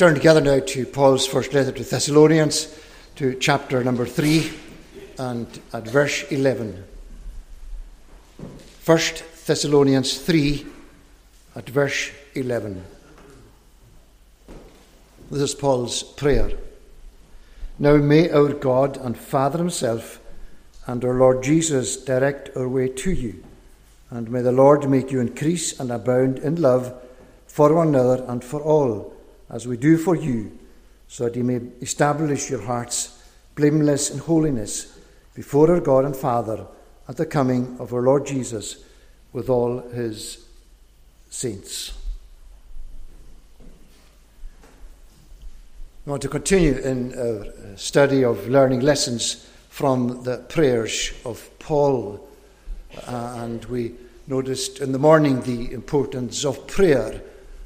turn together now to Paul's first letter to Thessalonians, to chapter number 3 and at verse 11. 1 Thessalonians 3 at verse 11. This is Paul's prayer. Now may our God and Father Himself and our Lord Jesus direct our way to you, and may the Lord make you increase and abound in love for one another and for all, as we do for you, so that He may establish your hearts blameless in holiness before our God and Father at the coming of our Lord Jesus with all his saints. We want to continue in our study of learning lessons from the prayers of Paul. Uh, and we noticed in the morning the importance of prayer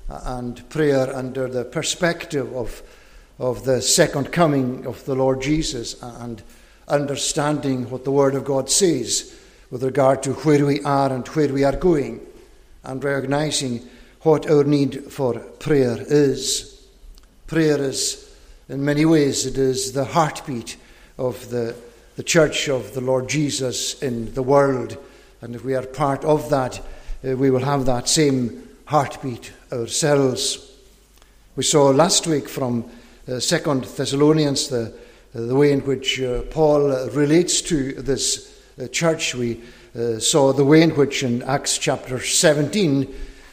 and prayer under the perspective of, of the second coming of the Lord Jesus and understanding what the Word of God says with regard to where we are and where we are going, and recognizing what our need for prayer is. Prayer is, in many ways, it is the heartbeat of the, the church of the Lord Jesus in the world. And if we are part of that, uh, we will have that same heartbeat ourselves. We saw last week from uh, Second Thessalonians the the way in which uh, Paul relates to this uh, church. We uh, saw the way in which in Acts chapter 17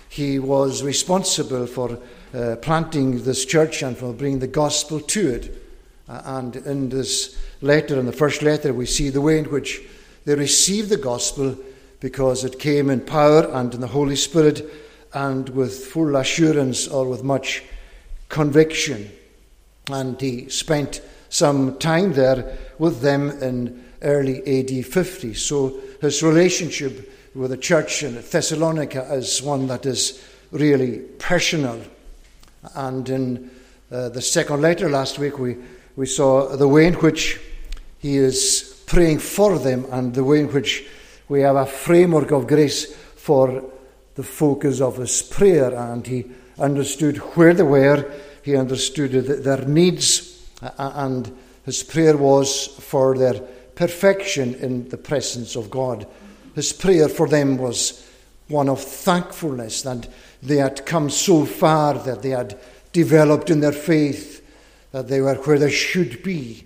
he was responsible for uh, planting this church and for bringing the gospel to it. Uh, and in this letter, in the first letter, we see the way in which they received the gospel because it came in power and in the Holy Spirit and with full assurance or with much conviction. And he spent some time there with them in early AD 50. So his relationship with the church in Thessalonica is one that is really personal. And in uh, the second letter last week, we, we saw the way in which he is praying for them and the way in which we have a framework of grace for the focus of his prayer. And he understood where they were, he understood their needs and his prayer was for their perfection in the presence of God. His prayer for them was one of thankfulness that they had come so far, that they had developed in their faith, that they were where they should be.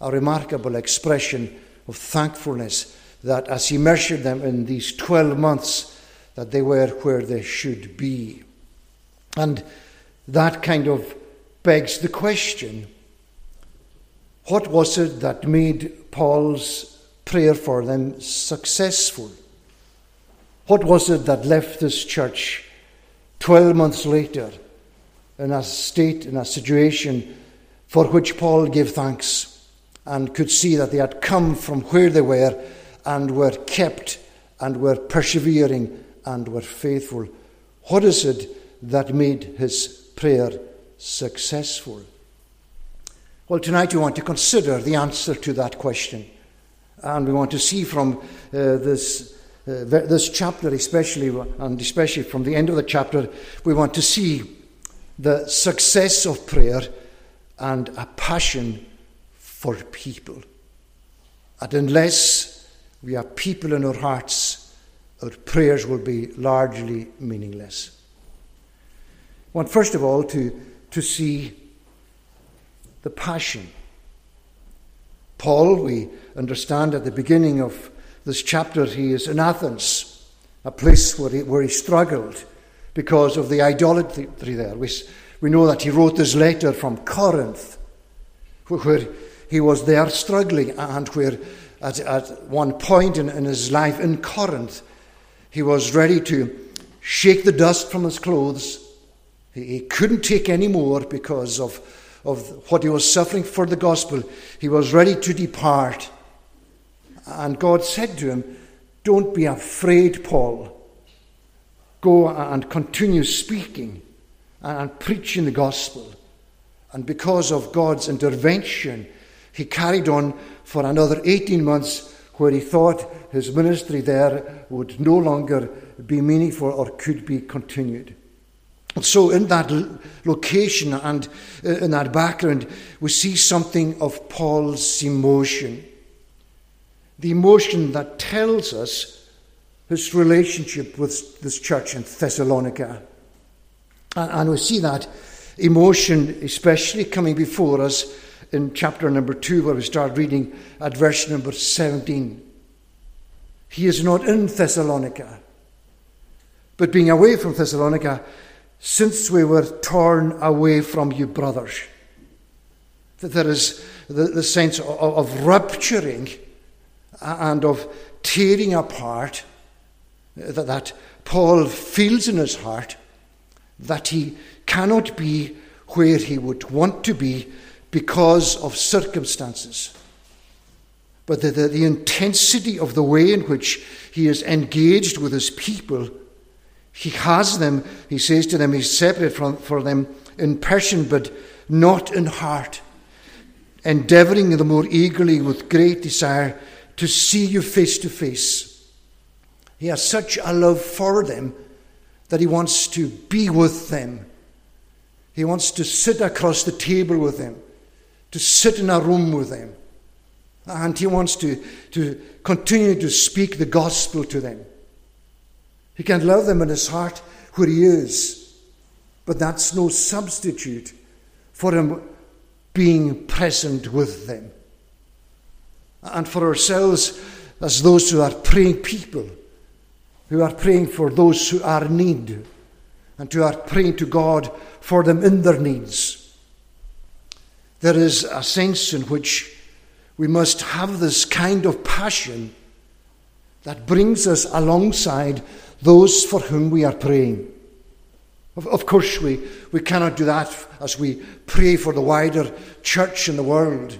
A remarkable expression of thankfulness that as he measured them in these 12 months, that they were where they should be. And that kind of begs the question what was it that made Paul's prayer for them successful? What was it that left this church 12 months later in a state, in a situation for which Paul gave thanks and could see that they had come from where they were and were kept and were persevering and were faithful? What is it that made his prayer successful? Well, tonight we want to consider the answer to that question. And we want to see from uh, this, uh, this chapter, especially, and especially from the end of the chapter, we want to see the success of prayer and a passion for people. And unless we have people in our hearts, our prayers will be largely meaningless. I want, first of all, to, to see the passion. Paul, we understand at the beginning of this chapter, he is in Athens, a place where he, where he struggled because of the idolatry there. We, we know that he wrote this letter from Corinth, where he was there struggling, and where at, at one point in, in his life in Corinth, he was ready to shake the dust from his clothes. He, he couldn't take any more because of of what he was suffering for the gospel, he was ready to depart. And God said to him, Don't be afraid, Paul. Go and continue speaking and preaching the gospel. And because of God's intervention, he carried on for another 18 months where he thought his ministry there would no longer be meaningful or could be continued. And So, in that location and uh, in that background, we see something of Paul's emotion. The emotion that tells us his relationship with this church in Thessalonica. And we see that emotion, especially coming before us in chapter number 2, where we start reading at verse number 17. He is not in Thessalonica, but being away from Thessalonica, since we were torn away from you, brothers. That there is the, the sense of, of rupturing and of tearing apart that, that Paul feels in his heart that he cannot be where he would want to be because of circumstances. But the, the, the, intensity of the way in which he is engaged with his people, he has them, he says to them, he's separate from, for them in person, but not in heart, endeavouring the more eagerly with great desire to see you face to face. He has such a love for them that he wants to be with them. He wants to sit across the table with them, to sit in a room with them. And he wants to, to continue to speak the gospel to them. He can love them in his heart where he is, but that's no substitute for him being present with them. And for ourselves, as those who are praying people, who are praying for those who are in need, and who are praying to God for them in their needs. There is a sense in which we must have this kind of passion that brings us alongside those for whom we are praying. Of, of, course, we, we cannot do that as we pray for the wider church in the world.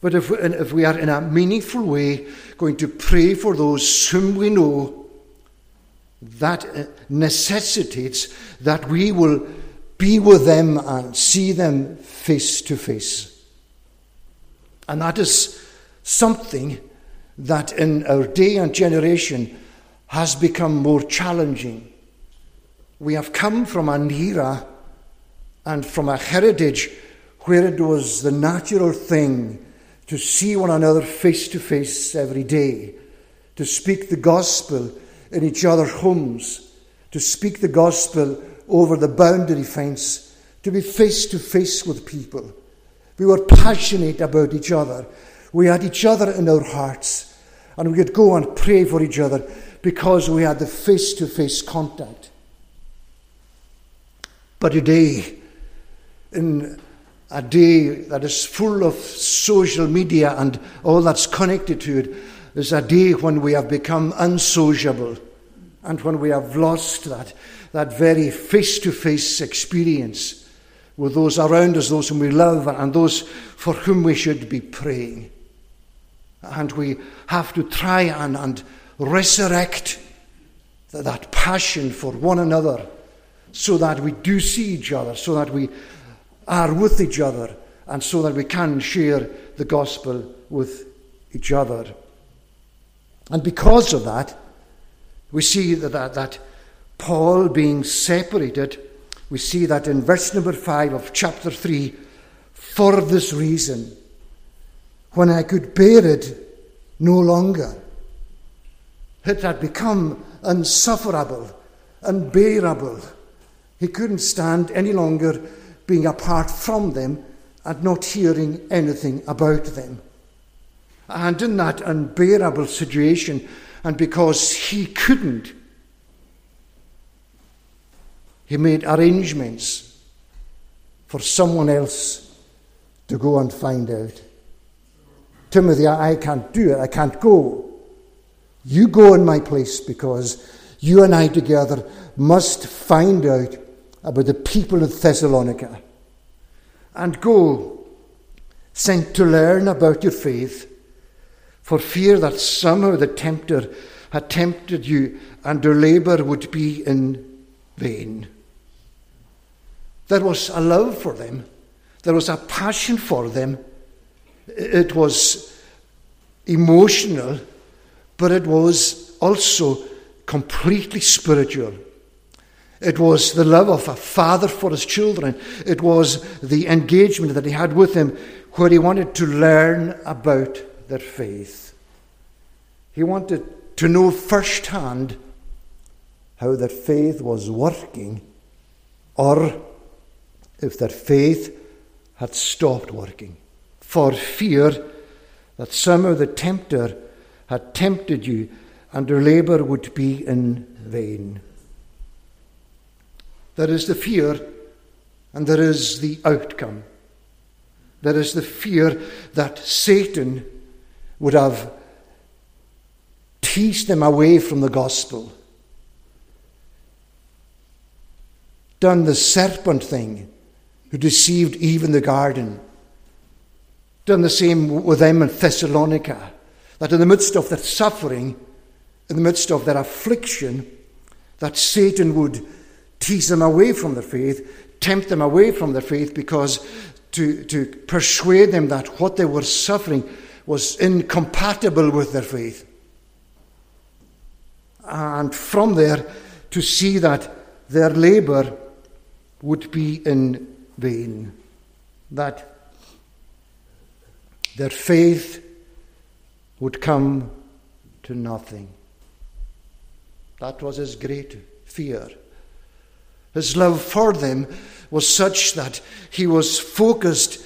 But if we, if we are in a meaningful way going to pray for those whom we know, that uh, necessitates that we will be with them and see them face to face. And that is something that in our day and generation has become more challenging. We have come from an era and from a heritage where it was the natural thing to see one another face to face every day, to speak the gospel in each other's homes, to speak the gospel over the boundary fence, to be face to face with people. We were passionate about each other. We had each other in our hearts, and we could go and pray for each other because we had the face to face contact. But today, in a day that is full of social media and all that's connected to it, is a day when we have become unsociable and when we have lost that, that very face to face experience with those around us, those whom we love, and those for whom we should be praying. And we have to try and, and resurrect that passion for one another so that we do see each other, so that we are with each other, and so that we can share the gospel with each other. And because of that, we see that, that, that Paul being separated, we see that in verse number 5 of chapter 3 for this reason, when I could bear it no longer, it had become unsufferable, unbearable. He couldn't stand any longer being apart from them and not hearing anything about them. And in that unbearable situation, and because he couldn't, he made arrangements for someone else to go and find out. Timothy, I can't do it. I can't go. You go in my place because you and I together must find out about the people of Thessalonica and go, sent to learn about your faith for fear that somehow the tempter had tempted you and your labour would be in vain. There was a love for them, there was a passion for them. It was emotional, but it was also completely spiritual. It was the love of a father for his children. It was the engagement that he had with them where he wanted to learn about their faith. He wanted to know firsthand how their faith was working or if their faith had stopped working for fear that somehow the tempter had tempted you and your labour would be in vain. There is the fear and there is the outcome. There is the fear that Satan would have teased them away from the gospel, done the serpent thing, who deceived Eve in the garden, done the same with them in Thessalonica, that in the midst of their suffering, in the midst of their affliction, that Satan would tease them away from their faith, tempt them away from their faith, because to, to persuade them that what they were suffering was incompatible with their faith. And from there, to see that their labour would be in vain, that their faith would come to nothing. That was his great fear. His love for them was such that he was focused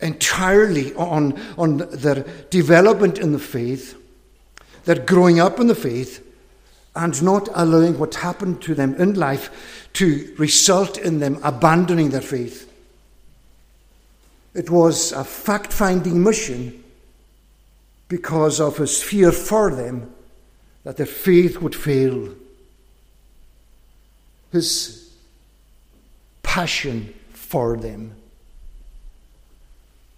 entirely on, on their development in the faith, their growing up in the faith, and not allowing what happened to them in life to result in them abandoning their faith. It was a fact finding mission because of his fear for them that their faith would fail. His passion for them.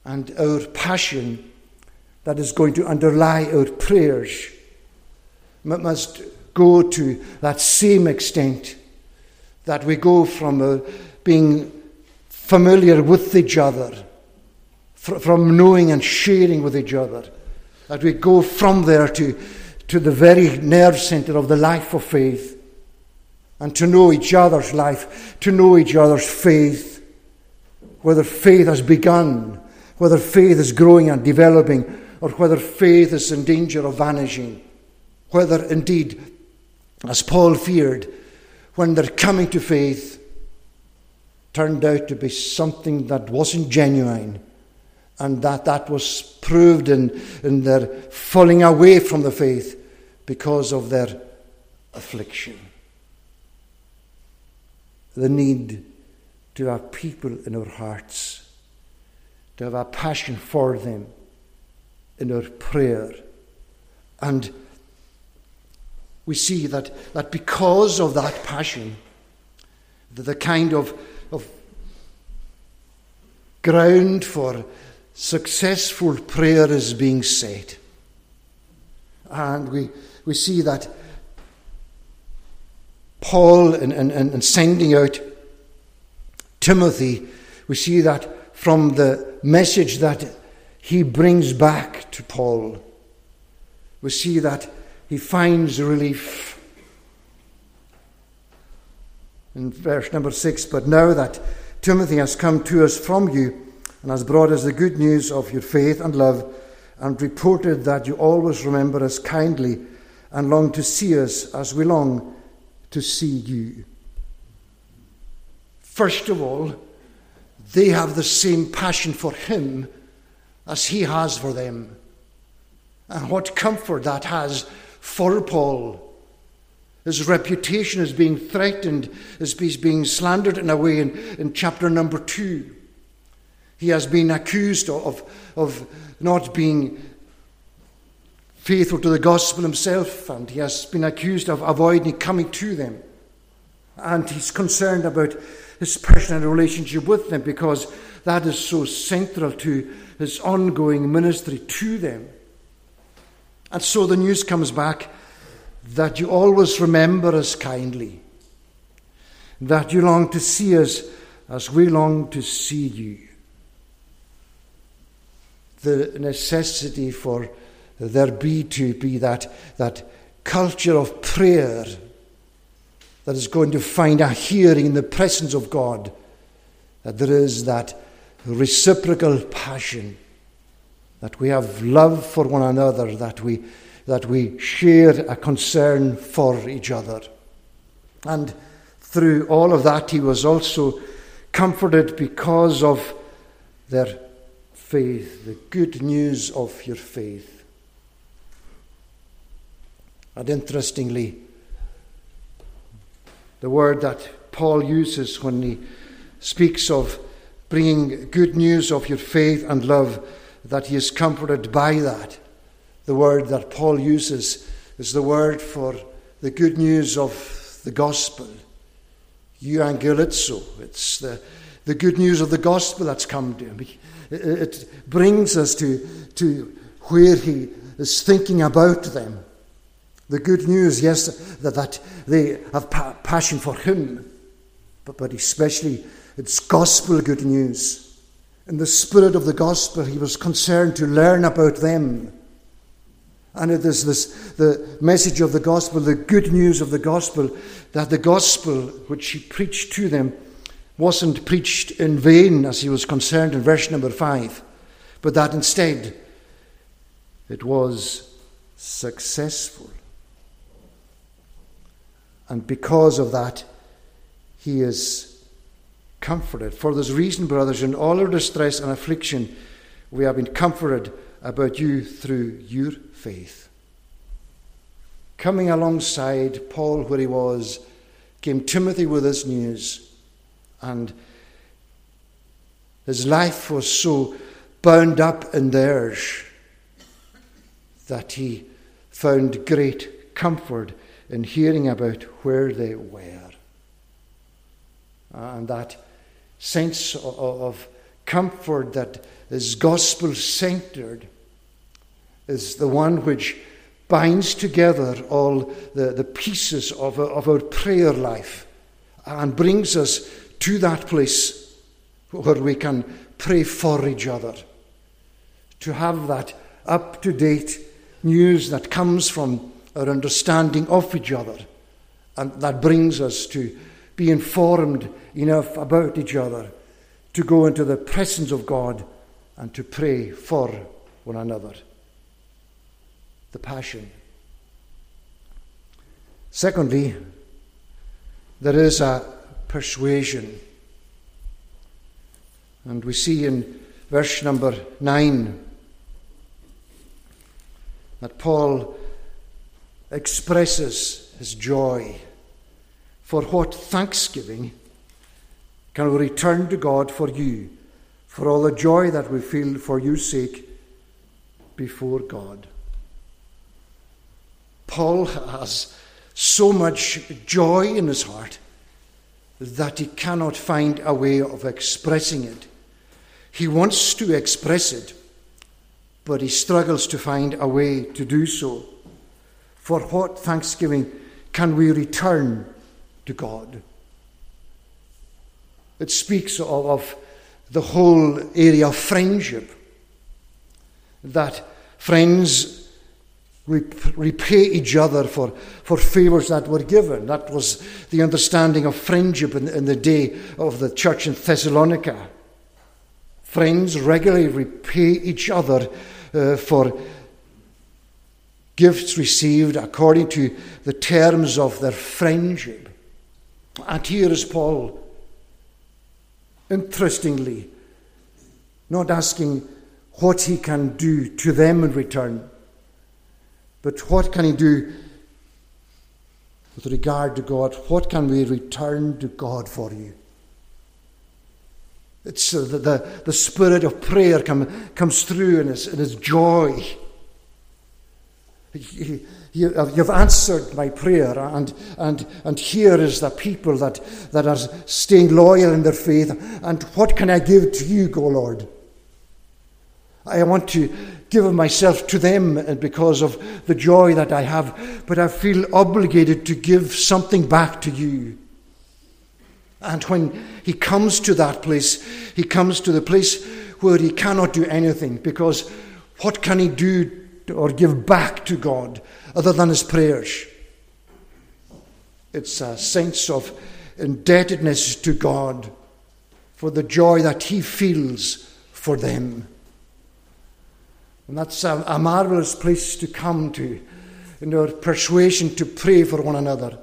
And our passion that is going to underlie our prayers must go to that same extent that we go from uh, being familiar with each other, fr- from knowing and sharing with each other, that we go from there to, to the very nerve center of the life of faith and to know each other's life, to know each other's faith, whether faith has begun, whether faith is growing and developing, or whether faith is in danger of vanishing, whether indeed, as Paul feared, when they're coming to faith, turned out to be something that wasn't genuine, and that that was proved in, in their falling away from the faith because of their affliction the need to have people in our hearts, to have a passion for them in our prayer. And we see that, that because of that passion, that the kind of, of ground for successful prayer is being set. And we, we see that Paul and, and, and sending out Timothy, we see that from the message that he brings back to Paul. We see that he finds relief. In verse number six, but now that Timothy has come to us from you and has brought us the good news of your faith and love, and reported that you always remember us kindly and long to see us as we long to see you. First of all, they have the same passion for Him as He has for them. And what comfort that has for Paul. His reputation is being threatened, is being slandered in a way in, in chapter number two. He has been accused of, of not being faithful to the gospel himself, and he has been accused of avoiding coming to them. And he's concerned about his personal relationship with them because that is so central to his ongoing ministry to them. And so the news comes back that you always remember us kindly, that you long to see us as we long to see you. The necessity for there be to be that, that culture of prayer that is going to find a hearing in the presence of God, that there is that reciprocal passion, that we have love for one another, that we, that we share a concern for each other. And through all of that, he was also comforted because of their faith, the good news of your faith. And interestingly, the word that Paul uses when he speaks of bringing good news of your faith and love, that he is comforted by that. The word that Paul uses is the word for the good news of the gospel. Euangelizo. It's the, the good news of the gospel that's come to him. It brings us to, to where he is thinking about them. The good news, yes, that, that they have pa- passion for him, but, but especially it's gospel good news. In the spirit of the gospel, he was concerned to learn about them. And it is this the message of the gospel, the good news of the gospel, that the gospel which he preached to them wasn't preached in vain, as he was concerned in verse number five, but that instead it was successful. And because of that, he is comforted. For this reason, brothers, in all our distress and affliction, we have been comforted about you through your faith. Coming alongside Paul where he was, came Timothy with this news and his life was so bound up in theirs that he found great comfort in hearing about where they were. And that sense of comfort that is gospel centered is the one which binds together all the, the pieces of, of our prayer life and brings us to that place where we can pray for each other, to have that up to date news that comes from our understanding of each other, and that brings us to be informed enough about each other to go into the presence of God and to pray for one another. The passion. Secondly, there is a persuasion. And we see in verse number 9 that Paul expresses his joy. For what thanksgiving can we return to God for you, for all the joy that we feel for your sake before God? Paul has so much joy in his heart that he cannot find a way of expressing it. He wants to express it, but he struggles to find a way to do so. For what thanksgiving can we return to God? It speaks of, of the whole area of friendship. That friends repay each other for, for favours that were given. That was the understanding of friendship in, in the day of the church in Thessalonica. Friends regularly repay each other uh, for gifts received according to the terms of their friendship. And here is Paul, interestingly, not asking what he can do to them in return but what can he do with regard to God? What can we return to God for you? It's uh, the, the, the spirit of prayer come, comes through in his, in his joy. You, uh, you've answered my prayer, and, and, and here is the people that, that are staying loyal in their faith. And what can I give to you, O Lord? I want to give myself to them uh, because of the joy that I have, but I feel obligated to give something back to you. And when he comes to that place, he comes to the place where he cannot do anything because what can he do or give back to God other than his prayers? It's a sense of indebtedness to God for the joy that He feels for them. And that's a, a marvelous place to come to in our persuasion to pray for one another.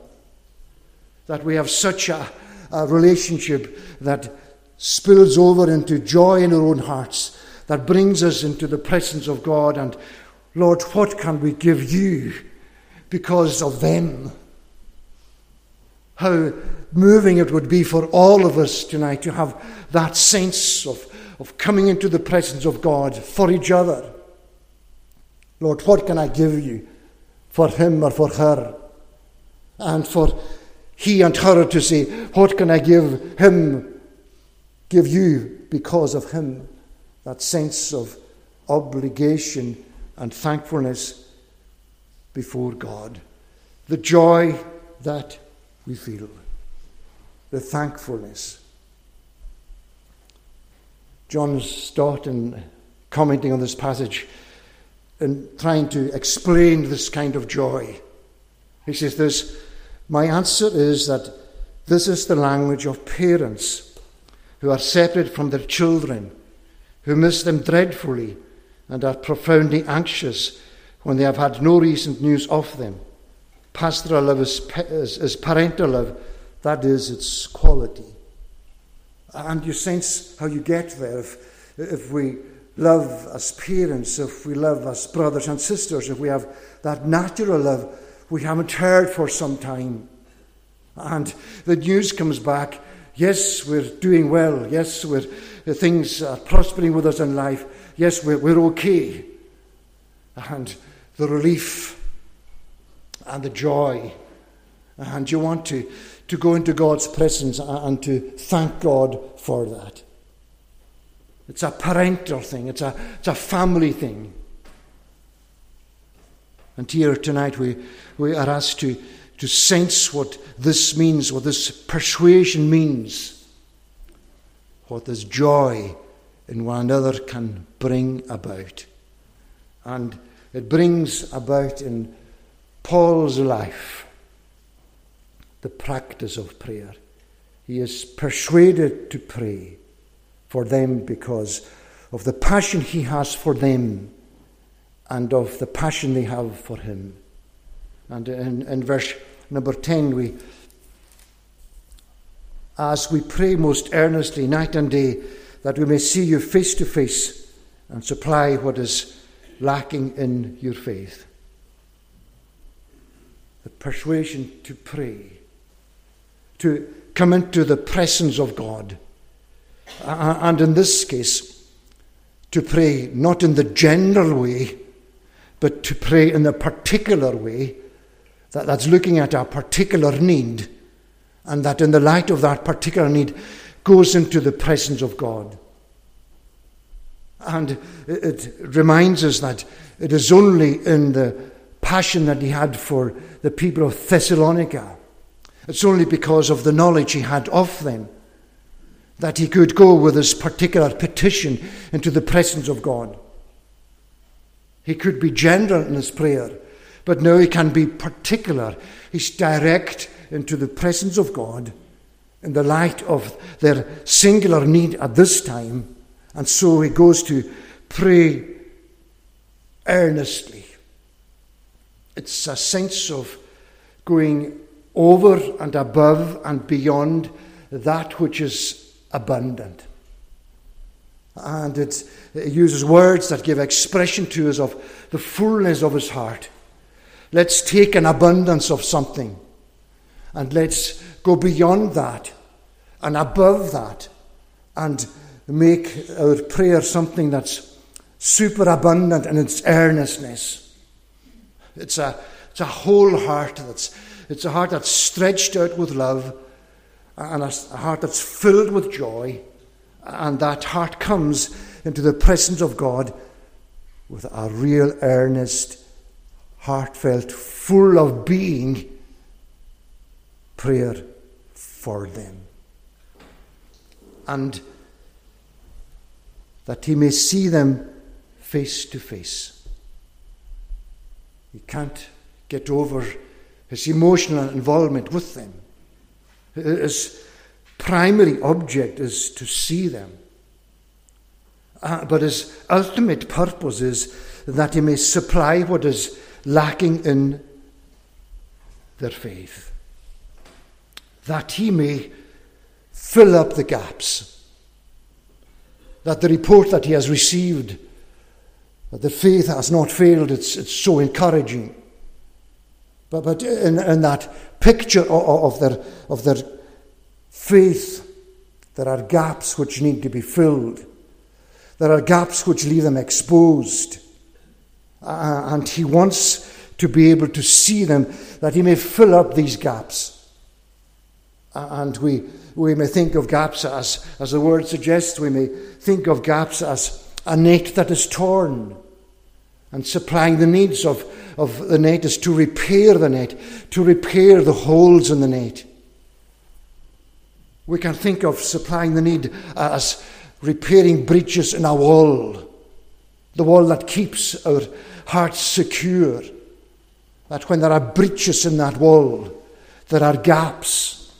That we have such a, a relationship that spills over into joy in our own hearts, that brings us into the presence of God. And Lord, what can we give you because of them? How moving it would be for all of us tonight to have that sense of, of coming into the presence of God for each other. Lord, what can I give you for him or for her? And for he and her to say, What can I give him, give you because of him? That sense of obligation and thankfulness before God. The joy that we feel, the thankfulness. John Stott, in commenting on this passage, and trying to explain this kind of joy, he says this My answer is that this is the language of parents who are separated from their children, who miss them dreadfully and are profoundly anxious when they have had no recent news of them. Pastoral love is, is, is parental love, that is its quality. And you sense how you get there if, if we love as parents, if we love as brothers and sisters, if we have that natural love we haven't heard for some time. And the news comes back yes, we're doing well. Yes, we're, things are prospering with us in life. Yes, we're, we're okay. And the relief and the joy. And you want to, to go into God's presence and to thank God for that. It's a parental thing, it's a, it's a family thing. And here tonight we, we are asked to, to sense what this means, what this persuasion means, what this joy in one another can bring about. And it brings about in Paul's life the practice of prayer. He is persuaded to pray for them because of the passion he has for them and of the passion they have for him. And in, in verse number 10, we, as we pray most earnestly night and day, that we may see you face to face and supply what is lacking in your faith the persuasion to pray, to come into the presence of God. And in this case, to pray not in the general way, but to pray in a particular way that, that's looking at a particular need, and that in the light of that particular need goes into the presence of God. And it, it reminds us that it is only in the passion that he had for the people of Thessalonica. It's only because of the knowledge he had of them that he could go with his particular petition into the presence of God. He could be general in his prayer, but now he can be particular. He's direct into the presence of God in the light of their singular need at this time. And so he goes to pray earnestly it's a sense of going over and above and beyond that which is abundant. And it, uses words that give expression to us of the fullness of his heart. Let's take an abundance of something and let's go beyond that and above that and make our prayer something that's superabundant in its earnestness. It's a, it's a whole heart that's it's a heart that's stretched out with love and a, a heart that's filled with joy. And that heart comes into the presence of God with a real earnest, heartfelt, full of being prayer for them. And that he may see them face to face. He can't get over his emotional involvement with them. His primary object is to see them. Uh, but his ultimate purpose is that he may supply what is lacking in their faith, that he may fill up the gaps, that the report that he has received, that the faith has not failed, it's, it's so encouraging. But, but in, in that picture of, of, their, of their faith, there are gaps which need to be filled. There are gaps which leave them exposed. Uh, and he wants to be able to see them, that he may fill up these gaps. And we, we may think of gaps as, as the word suggests, we may think of gaps as a net that is torn. And supplying the needs of, of the net is to repair the net, to repair the holes in the net. We can think of supplying the need as repairing breaches in our wall, the wall that keeps our hearts secure. That when there are breaches in that wall, there are gaps.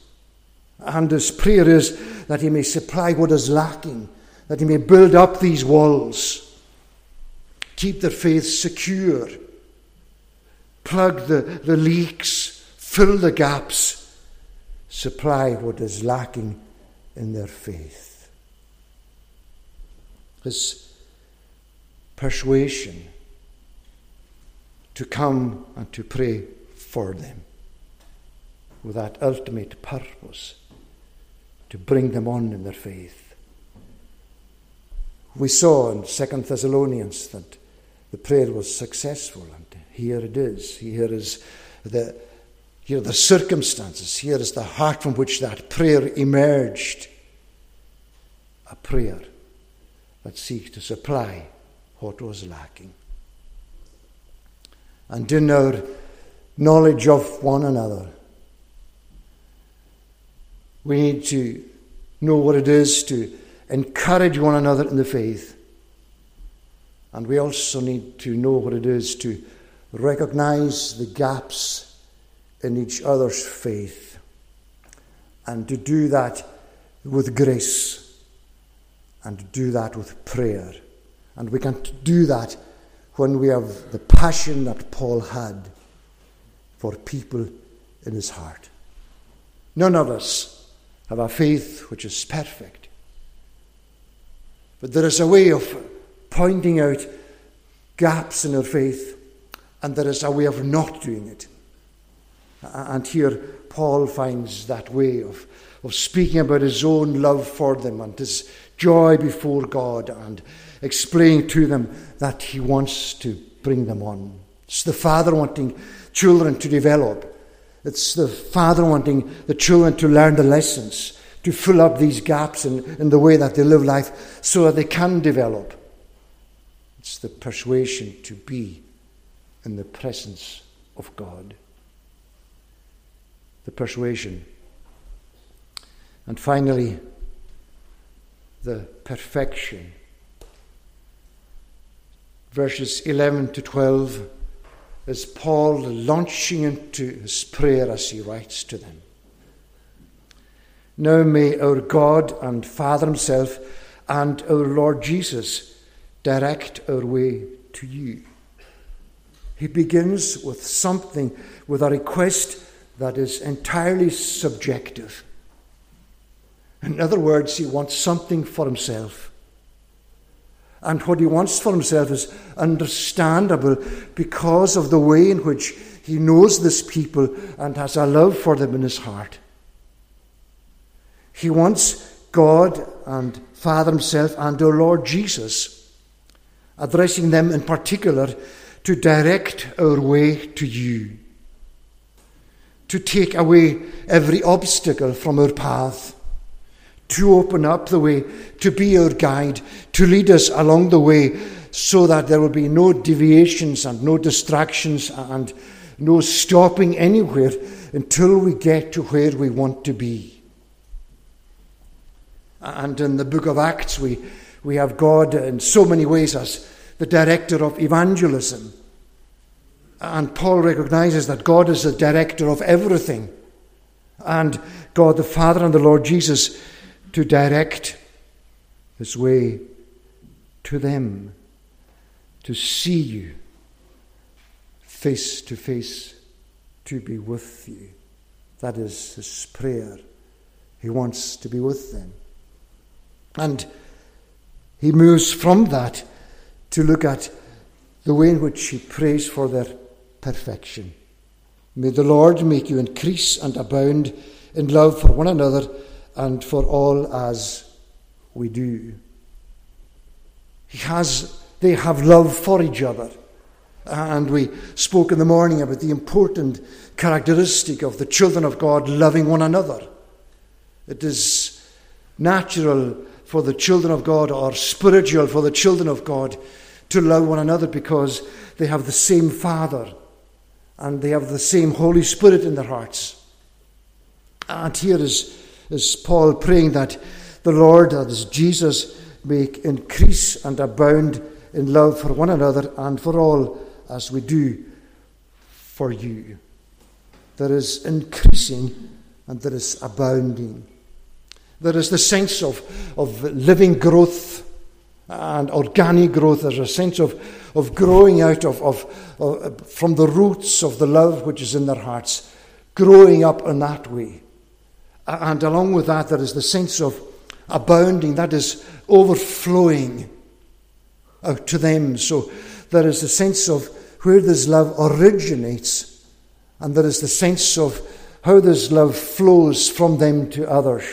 And his prayer is that he may supply what is lacking, that he may build up these walls, keep their faith secure, plug the, the leaks, fill the gaps, supply what is lacking in their faith. His persuasion to come and to pray for them with that ultimate purpose to bring them on in their faith. We saw in Second Thessalonians that the prayer was successful, and here it is. Here is the here are the circumstances. Here is the heart from which that prayer emerged. A prayer that seeks to supply what was lacking and in our knowledge of one another. We need to know what it is to encourage one another in the faith. And we also need to know what it is to recognize the gaps in each other's faith and to do that with grace and to do that with prayer. And we can do that when we have the passion that Paul had for people in his heart. None of us have a faith which is perfect. But there is a way of pointing out gaps in our faith, and there is a way of not doing it. And here Paul finds that way of, of speaking about his own love for them and his joy before God and explaining to them that he wants to bring them on. It's the father wanting children to develop. It's the father wanting the children to learn the lessons, to fill up these gaps in, in the way that they live life so that they can develop. It's the persuasion to be in the presence of God. The persuasion. And finally, the perfection verses 11 to 12, is Paul launching into his prayer as he writes to them. Now may our God and Father Himself and our Lord Jesus direct our way to you. He begins with something, with a request that is entirely subjective. In other words, he wants something for himself. And what he wants for himself is understandable because of the way in which he knows this people and has a love for them in his heart. He wants God and Father himself and our Lord Jesus, addressing them in particular, to direct our way to you, to take away every obstacle from our path to open up the way, to be our guide, to lead us along the way so that there will be no deviations and no distractions and no stopping anywhere until we get to where we want to be. And in the book of Acts, we, we have God in so many ways as the director of evangelism. And Paul recognizes that God is the director of everything. And God the Father and the Lord Jesus to direct his way to them, to see you face to face, to be with you. That is his prayer. He wants to be with them. And he moves from that to look at the way in which he prays for their perfection. May the Lord make you increase and abound in love for one another and for all as we do. He has, they have love for each other. And we spoke in the morning about the important characteristic of the children of God loving one another. It is natural for the children of God, or spiritual for the children of God, to love one another because they have the same Father and they have the same Holy Spirit in their hearts. And here is, is Paul praying that the Lord, that is Jesus, may increase and abound in love for one another and for all as we do for you. There is increasing and there is abounding. There is the sense of, of living growth and organic growth. There's a sense of, of growing out of, of, of, from the roots of the love which is in their hearts, growing up in that way. And along with that, there is the sense of abounding, that is overflowing out to them. So there is the sense of where this love originates, and there is the sense of how this love flows from them to others,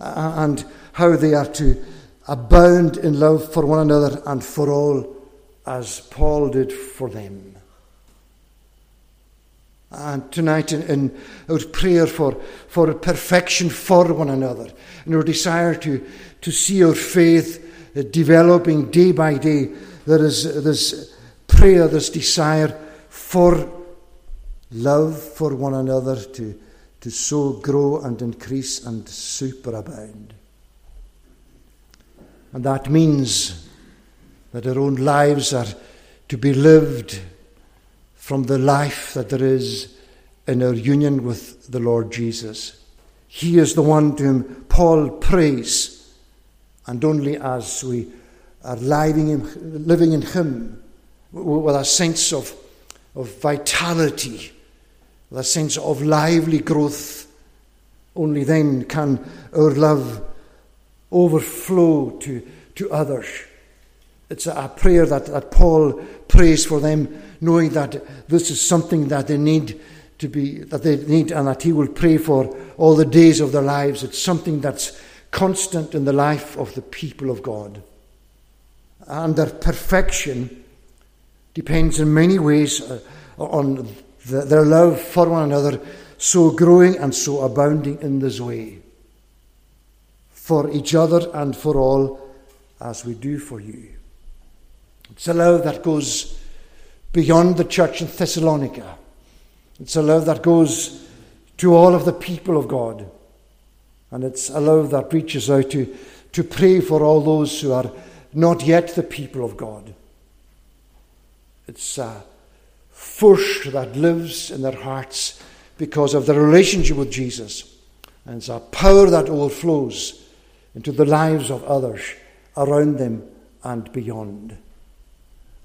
and how they are to abound in love for one another and for all, as Paul did for them. And tonight, in, in, our prayer for, for perfection for one another, and our desire to, to see our faith developing day by day, there is this prayer, this desire for love for one another to, to so grow and increase and superabound. And that means that our own lives are to be lived from the life that there is in our union with the Lord Jesus. He is the one to whom Paul prays, and only as we are living in, Him with a sense of, of vitality, with a sense of lively growth, only then can our love overflow to, to others. It's a prayer that, that Paul prays for them, knowing that this is something that they need to be, that they need, and that he will pray for all the days of their lives. It's something that's constant in the life of the people of God. And their perfection depends in many ways uh, on the, their love for one another, so growing and so abounding in this way for each other and for all as we do for you. It's a love that goes beyond the church in Thessalonica. It's a love that goes to all of the people of God. And it's a love that reaches out to, to pray for all those who are not yet the people of God. It's uh, a force that lives in their hearts because of their relationship with Jesus. And it's a power that overflows into the lives of others around them and beyond.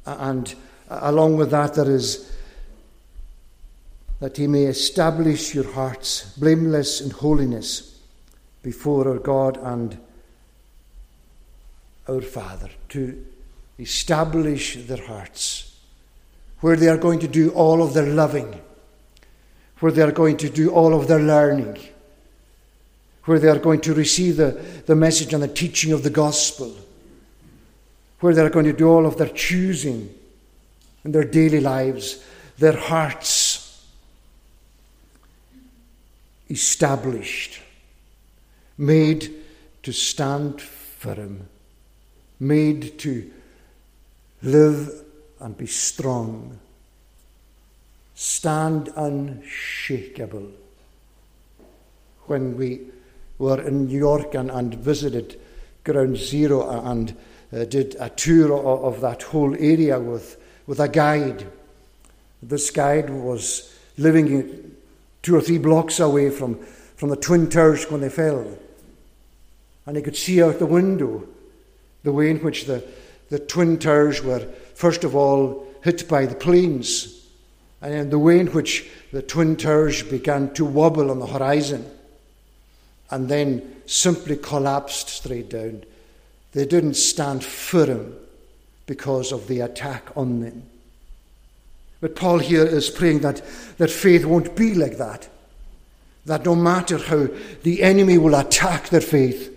And along with that, there is that He may establish your hearts blameless in holiness before our God and our Father, to establish their hearts, where they are going to do all of their loving, where they are going to do all of their learning where they are going to receive the, the message and the teaching of the gospel, where they are going to do all of their choosing in their daily lives, their hearts established, made to stand firm, made to live and be strong, stand unshakable. When we were in New York and, and visited Ground Zero and uh, did a tour of, of, that whole area with, with a guide. This guide was living two or three blocks away from, from the Twin Towers when they fell. And he could see out the window the way in which the, the Twin Towers were, first of all, hit by the planes, and then the way in which the Twin Towers began to wobble on the horizon and then simply collapsed straight down. They didn't stand firm because of the attack on them. But Paul here is praying that, that faith won't be like that. That no matter how the enemy will attack their faith,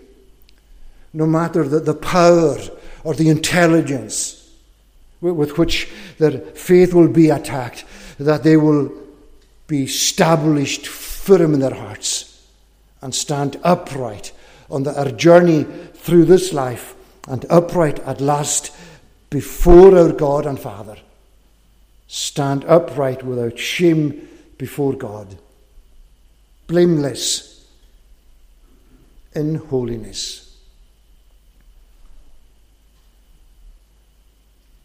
no matter the, the power or the intelligence with, with which their faith will be attacked, that they will be established firm in their hearts and stand upright on their journey through this life and upright at last before our God and Father stand upright without shame before God, blameless in holiness.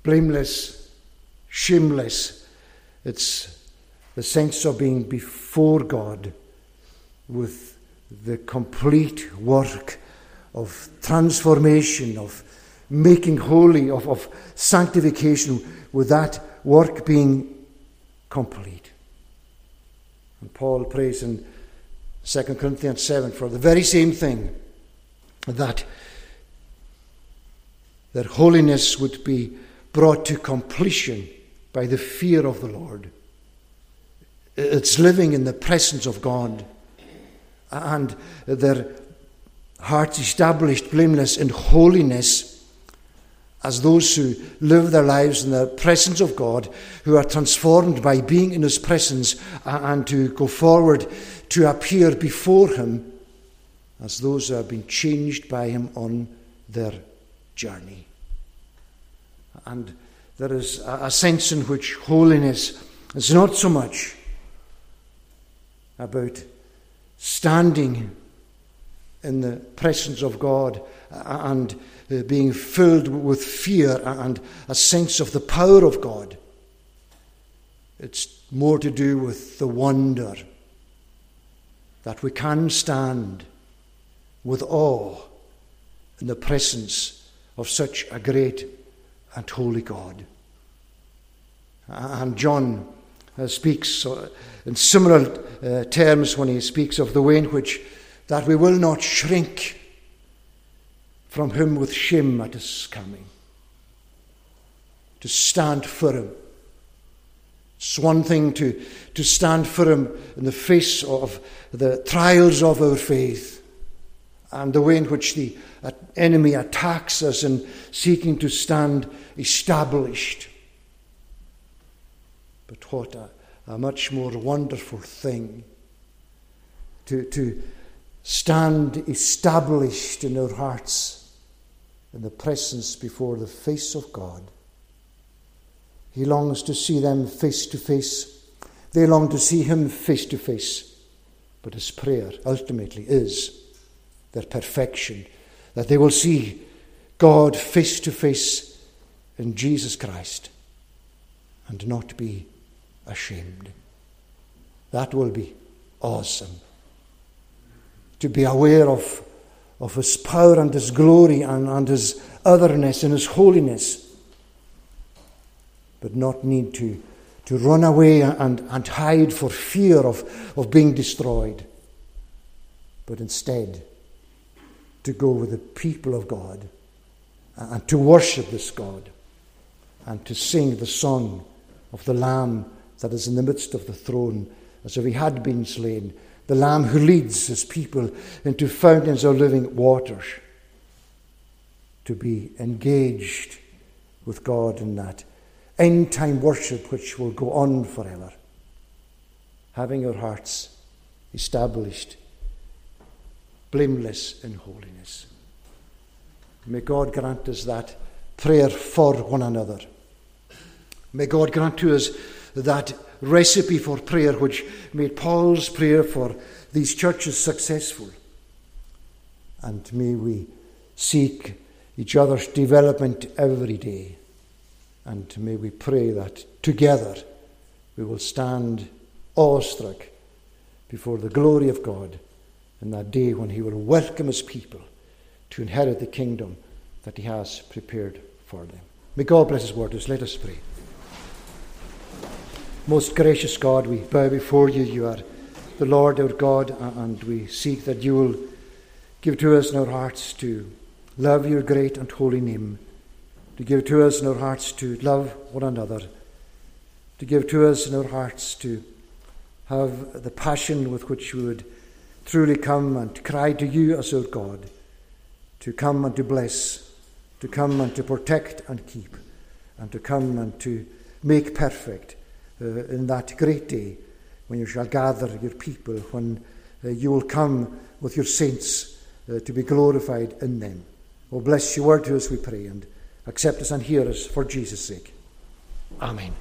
Blameless, shameless. It's the sense of being before God with the complete work of transformation, of making holy, of, of sanctification, with that work being complete. And Paul prays in 2 Corinthians 7 for the very same thing that that holiness would be brought to completion by the fear of the Lord. It's living in the presence of God and their hearts established blameless in holiness as those who live their lives in the presence of God, who are transformed by being in His presence and to go forward to appear before Him as those who have been changed by Him on their journey. And there is a sense in which holiness is not so much about standing in the presence of God and uh, being filled with fear and a sense of the power of God. It's more to do with the wonder that we can stand with awe in the presence of such a great and holy God. And John uh, speaks uh, in similar uh, terms when he speaks of the way in which that we will not shrink from him with shame at his coming. To stand firm. It's one thing to, to stand firm in the face of the trials of our faith and the way in which the enemy attacks us in seeking to stand established. But what a, a much more wonderful thing to, to stand established in our hearts in the presence before the face of God. He longs to see them face to face. They long to see him face to face. But his prayer ultimately is their perfection, that they will see God face to face in Jesus Christ and not be ashamed. That will be awesome to be aware of, of His power and His glory and, and His otherness and His holiness, but not need to, to run away and, and hide for fear of, of being destroyed, but instead to go with the people of God and to worship this God and to sing the song of the Lamb that is in the midst of the throne as if he had been slain the Lamb who leads his people into fountains of living waters, to be engaged with God in that end time worship which will go on forever, having our hearts established blameless in holiness. May God grant us that prayer for one another. May God grant to us that recipe for prayer which made Paul's prayer for these churches successful. And may we seek each other's development every day. And may we pray that together we will stand awestruck before the glory of God in that day when He will welcome His people to inherit the kingdom that He has prepared for them. May God bless His word to. Let us pray. Most gracious God, we bow before you. You are the Lord our God, and we seek that you will give to us in our hearts to love your great and holy name, to give to us in our hearts to love one another, to give to us in our hearts to have the passion with which we would truly come and cry to you as our God, to come and to bless, to come and to protect and keep, and to come and to make perfect uh, in that great day when you shall gather your people, when uh, you will come with your saints uh, to be glorified in them. Oh, bless your word to us, we pray, and accept us and hear us for Jesus' sake. Amen.